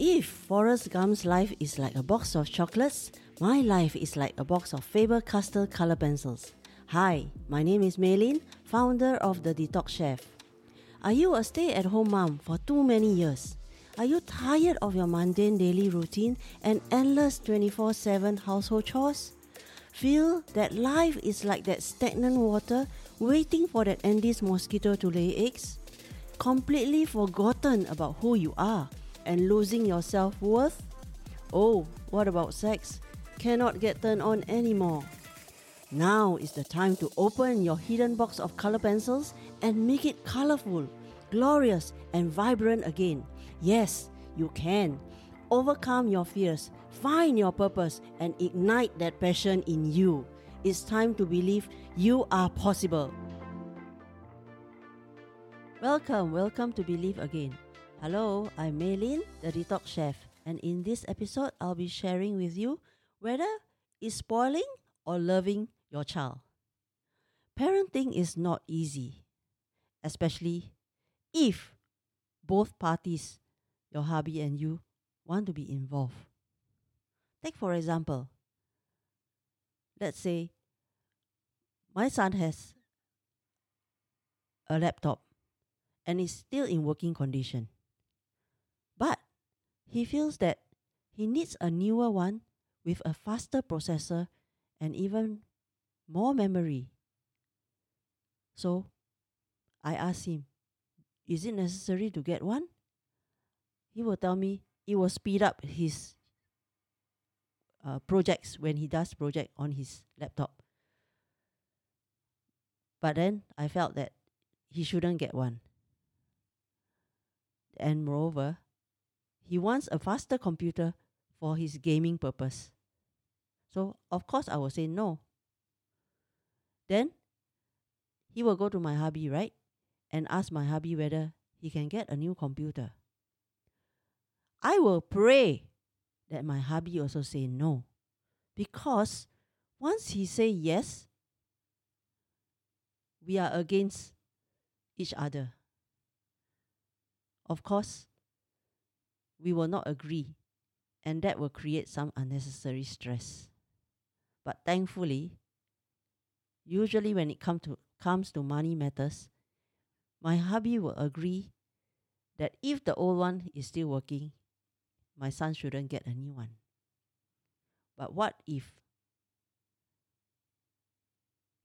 If Forrest Gump's life is like a box of chocolates, my life is like a box of Faber Castell color pencils. Hi, my name is Maylin, founder of The Detox Chef. Are you a stay at home mom for too many years? Are you tired of your mundane daily routine and endless 24 7 household chores? Feel that life is like that stagnant water waiting for that Aedes mosquito to lay eggs? Completely forgotten about who you are and losing your self worth? Oh, what about sex? Cannot get turned on anymore. Now is the time to open your hidden box of color pencils and make it colorful, glorious, and vibrant again. Yes, you can. Overcome your fears, find your purpose, and ignite that passion in you. It's time to believe you are possible. Welcome, welcome to Believe Again. Hello, I'm Maylin, the Detox Chef, and in this episode, I'll be sharing with you whether is spoiling or loving your child. Parenting is not easy, especially if both parties, your hubby and you, want to be involved. Take for example, let's say my son has a laptop and is still in working condition. He feels that he needs a newer one with a faster processor and even more memory. So I asked him, Is it necessary to get one? He will tell me it will speed up his uh, projects when he does project on his laptop. But then I felt that he shouldn't get one. And moreover, he wants a faster computer for his gaming purpose. So of course I will say no. Then he will go to my hubby, right? And ask my hubby whether he can get a new computer. I will pray that my hubby also say no. Because once he say yes, we are against each other. Of course, we will not agree, and that will create some unnecessary stress. But thankfully, usually when it come to comes to money matters, my hubby will agree that if the old one is still working, my son shouldn't get a new one. But what if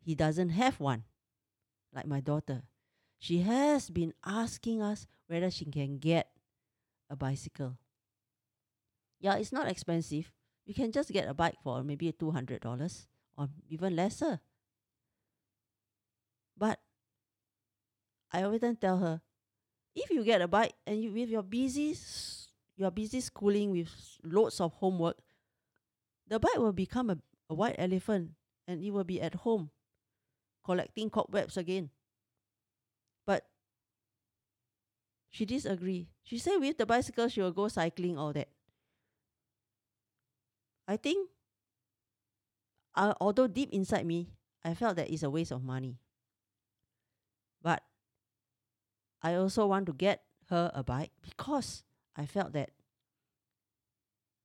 he doesn't have one? Like my daughter. She has been asking us whether she can get a bicycle. Yeah, it's not expensive. You can just get a bike for maybe two hundred dollars or even lesser. But I often tell her, if you get a bike and you with your busy you're busy schooling with loads of homework, the bike will become a, a white elephant and it will be at home collecting cobwebs again. But she disagree. She said with the bicycle she will go cycling all that. I think uh, although deep inside me, I felt that it's a waste of money. But I also want to get her a bike because I felt that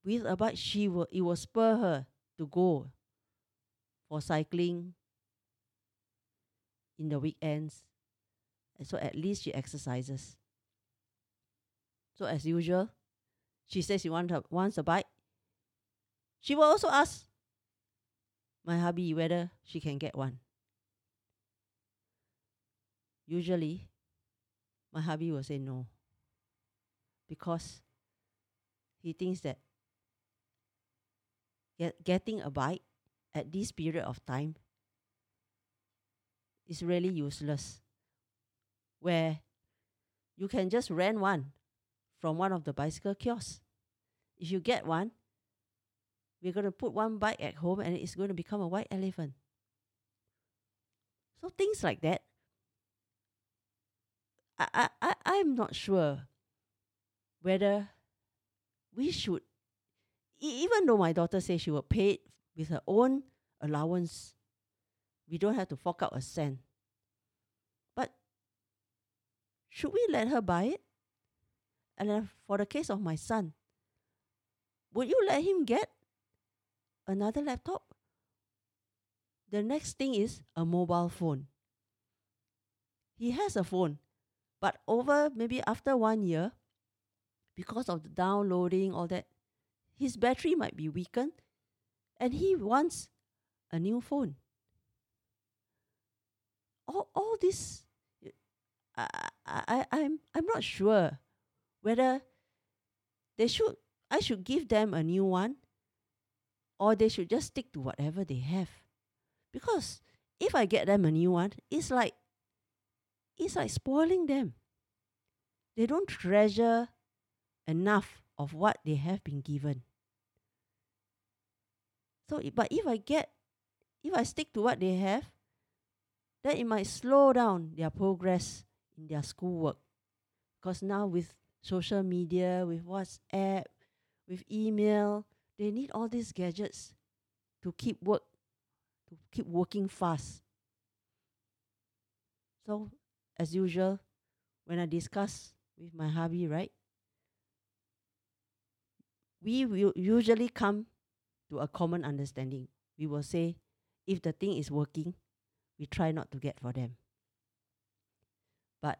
with a bike she will it will spur her to go for cycling in the weekends. And so at least she exercises. So as usual, she says she want a, wants a bike. She will also ask my hubby whether she can get one. Usually, my hubby will say no because he thinks that get, getting a bike at this period of time is really useless. Where you can just rent one from one of the bicycle kiosks. If you get one, we're going to put one bike at home and it's going to become a white elephant. So things like that. I, I, I'm not sure whether we should, even though my daughter says she will pay it with her own allowance, we don't have to fork out a cent. But should we let her buy it? And then for the case of my son, would you let him get another laptop? The next thing is a mobile phone. He has a phone, but over maybe after one year, because of the downloading, all that, his battery might be weakened and he wants a new phone. All, all this, I, I, I'm, I'm not sure whether they should, I should give them a new one or they should just stick to whatever they have. Because if I get them a new one, it's like it's like spoiling them. They don't treasure enough of what they have been given. So, but if I get, if I stick to what they have, then it might slow down their progress in their schoolwork. Because now with social media, with WhatsApp, with email, they need all these gadgets to keep work, to keep working fast. So as usual, when I discuss with my hubby, right, we will usually come to a common understanding. We will say, if the thing is working, we try not to get for them. But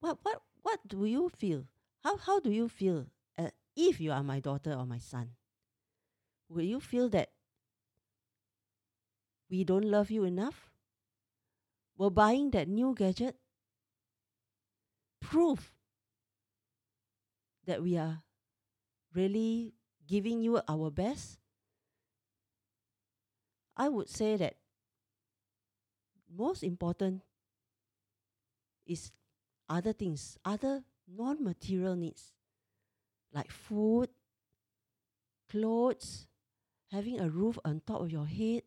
what what what do you feel? How how do you feel uh, if you are my daughter or my son? Will you feel that we don't love you enough? were buying that new gadget prove that we are really giving you our best? I would say that most important is other things, other non material needs like food, clothes, having a roof on top of your head.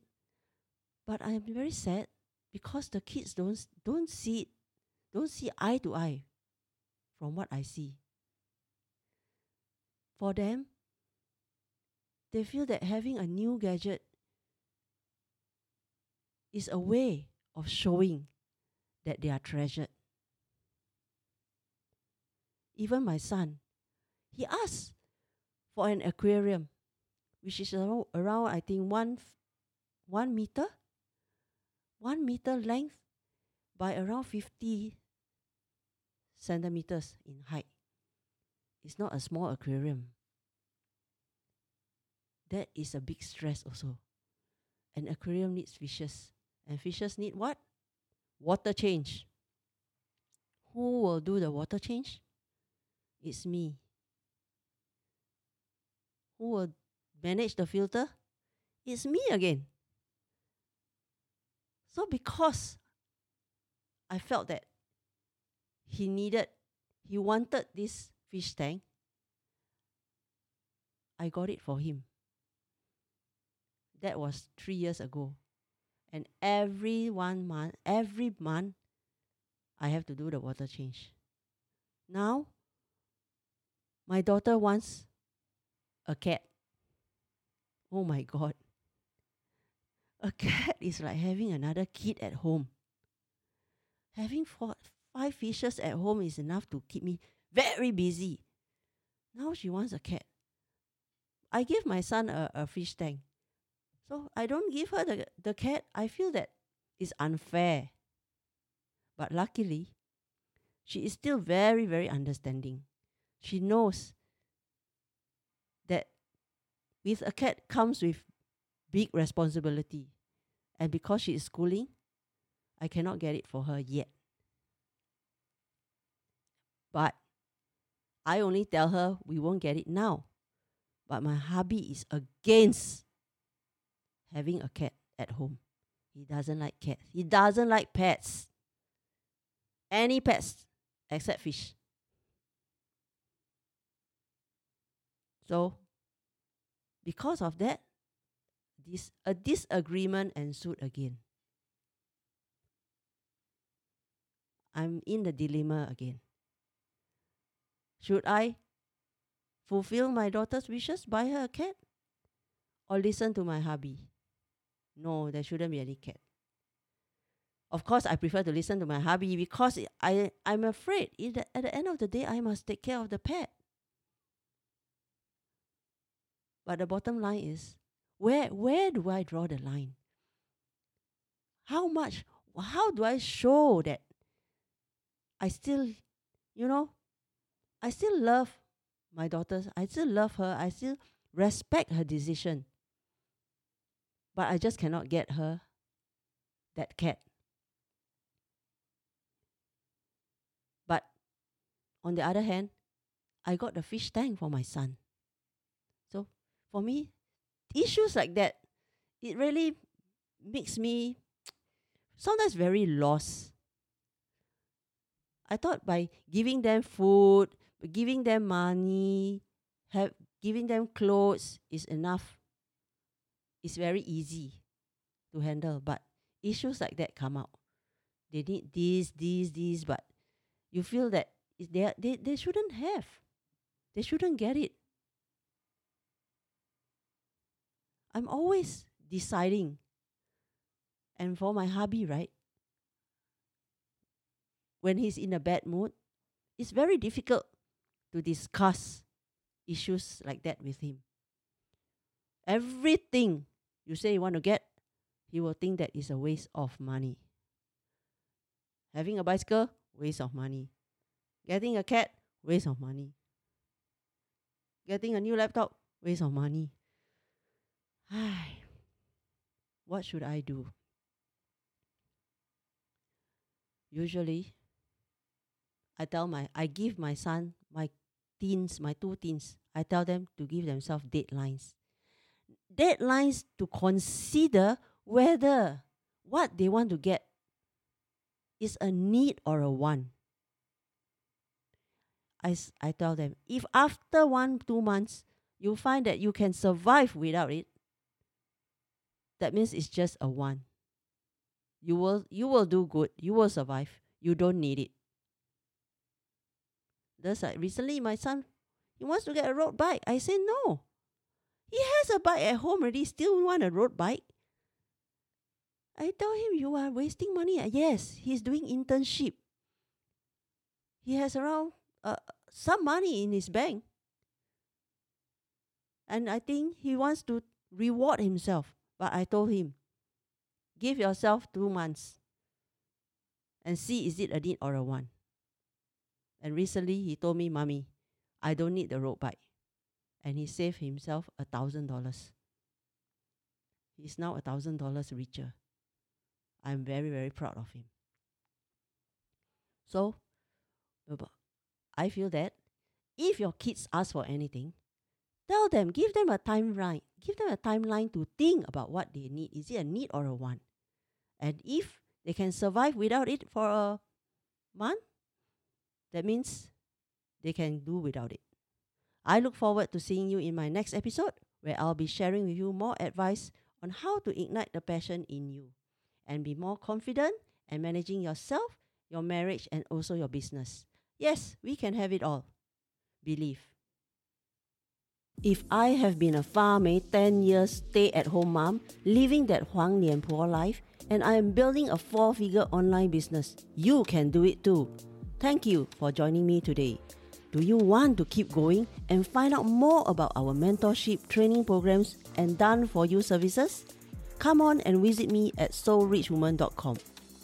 But I am very sad because the kids don't don't see don't see eye to eye from what I see. For them, they feel that having a new gadget is a way of showing that they are treasured. Even my son, he asked for an aquarium, which is around, around I think one one meter one meter length by around 50 centimeters in height. It's not a small aquarium. That is a big stress also. An aquarium needs fishes. And fishes need what? Water change. Who will do the water change? It's me. Who will manage the filter? It's me again. So because I felt that he needed, he wanted this fish tank, I got it for him. That was three years ago. And every one month, every month, I have to do the water change. Now, my daughter wants a cat. Oh my God. A cat is like having another kid at home. Having four, five fishes at home is enough to keep me very busy. Now she wants a cat. I give my son a, a fish tank. So I don't give her the, the cat. I feel that it's unfair. But luckily, she is still very, very understanding. She knows that with a cat comes with big responsibility. And because she is schooling, I cannot get it for her yet. But I only tell her we won't get it now. But my hubby is against having a cat at home. He doesn't like cats. He doesn't like pets. Any pets except fish. So, because of that, this a disagreement ensued again. I'm in the dilemma again. Should I fulfill my daughter's wishes, buy her a cat, or listen to my hubby? No, there shouldn't be any cat. Of course, I prefer to listen to my hubby because I, I'm afraid at the end of the day, I must take care of the pet. But the bottom line is where where do I draw the line? How much how do I show that I still you know I still love my daughters. I still love her. I still respect her decision. But I just cannot get her that cat. But on the other hand, I got the fish tank for my son. For me, issues like that, it really makes me sometimes very lost. I thought by giving them food, giving them money, have giving them clothes is enough. It's very easy to handle, but issues like that come out. They need this, this, this, but you feel that they, they, they shouldn't have. They shouldn't get it. I'm always deciding. And for my hubby, right? When he's in a bad mood, it's very difficult to discuss issues like that with him. Everything you say you want to get, he will think that is a waste of money. Having a bicycle, waste of money. Getting a cat, waste of money. Getting a new laptop, waste of money. Hi, what should I do? Usually, I tell my I give my son my teens, my two teens, I tell them to give themselves deadlines. Deadlines to consider whether what they want to get is a need or a want. I, I tell them, if after one, two months, you find that you can survive without it, that means it's just a one. You will you will do good. You will survive. You don't need it. Just like recently, my son, he wants to get a road bike. I said no. He has a bike at home already. Still want a road bike? I tell him you are wasting money. Yes, he's doing internship. He has around uh, some money in his bank. And I think he wants to reward himself. But I told him, give yourself two months and see is it a need or a want. And recently he told me, Mommy, I don't need the road bike. And he saved himself a thousand dollars. He's now a thousand dollars richer. I'm very, very proud of him. So, I feel that if your kids ask for anything, tell them, give them a timeline, give them a timeline to think about what they need. Is it a need or a want? And if they can survive without it for a month, that means they can do without it. I look forward to seeing you in my next episode where I'll be sharing with you more advice on how to ignite the passion in you and be more confident and managing yourself, your marriage, and also your business. Yes, we can have it all. Believe. If I have been a farmer 10 years stay at home mom, living that Huang Nian Po life, and I am building a four figure online business, you can do it too. Thank you for joining me today. Do you want to keep going and find out more about our mentorship training programs and done for you services? Come on and visit me at soulrichwoman.com.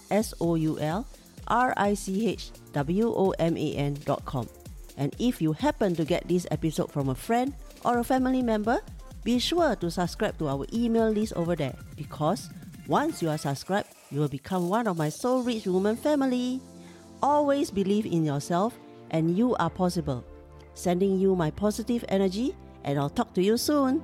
S O U L R I C H W O M A N.com. And if you happen to get this episode from a friend or a family member, be sure to subscribe to our email list over there because once you are subscribed, you will become one of my Soul Rich Woman family. Always believe in yourself and you are possible. Sending you my positive energy, and I'll talk to you soon.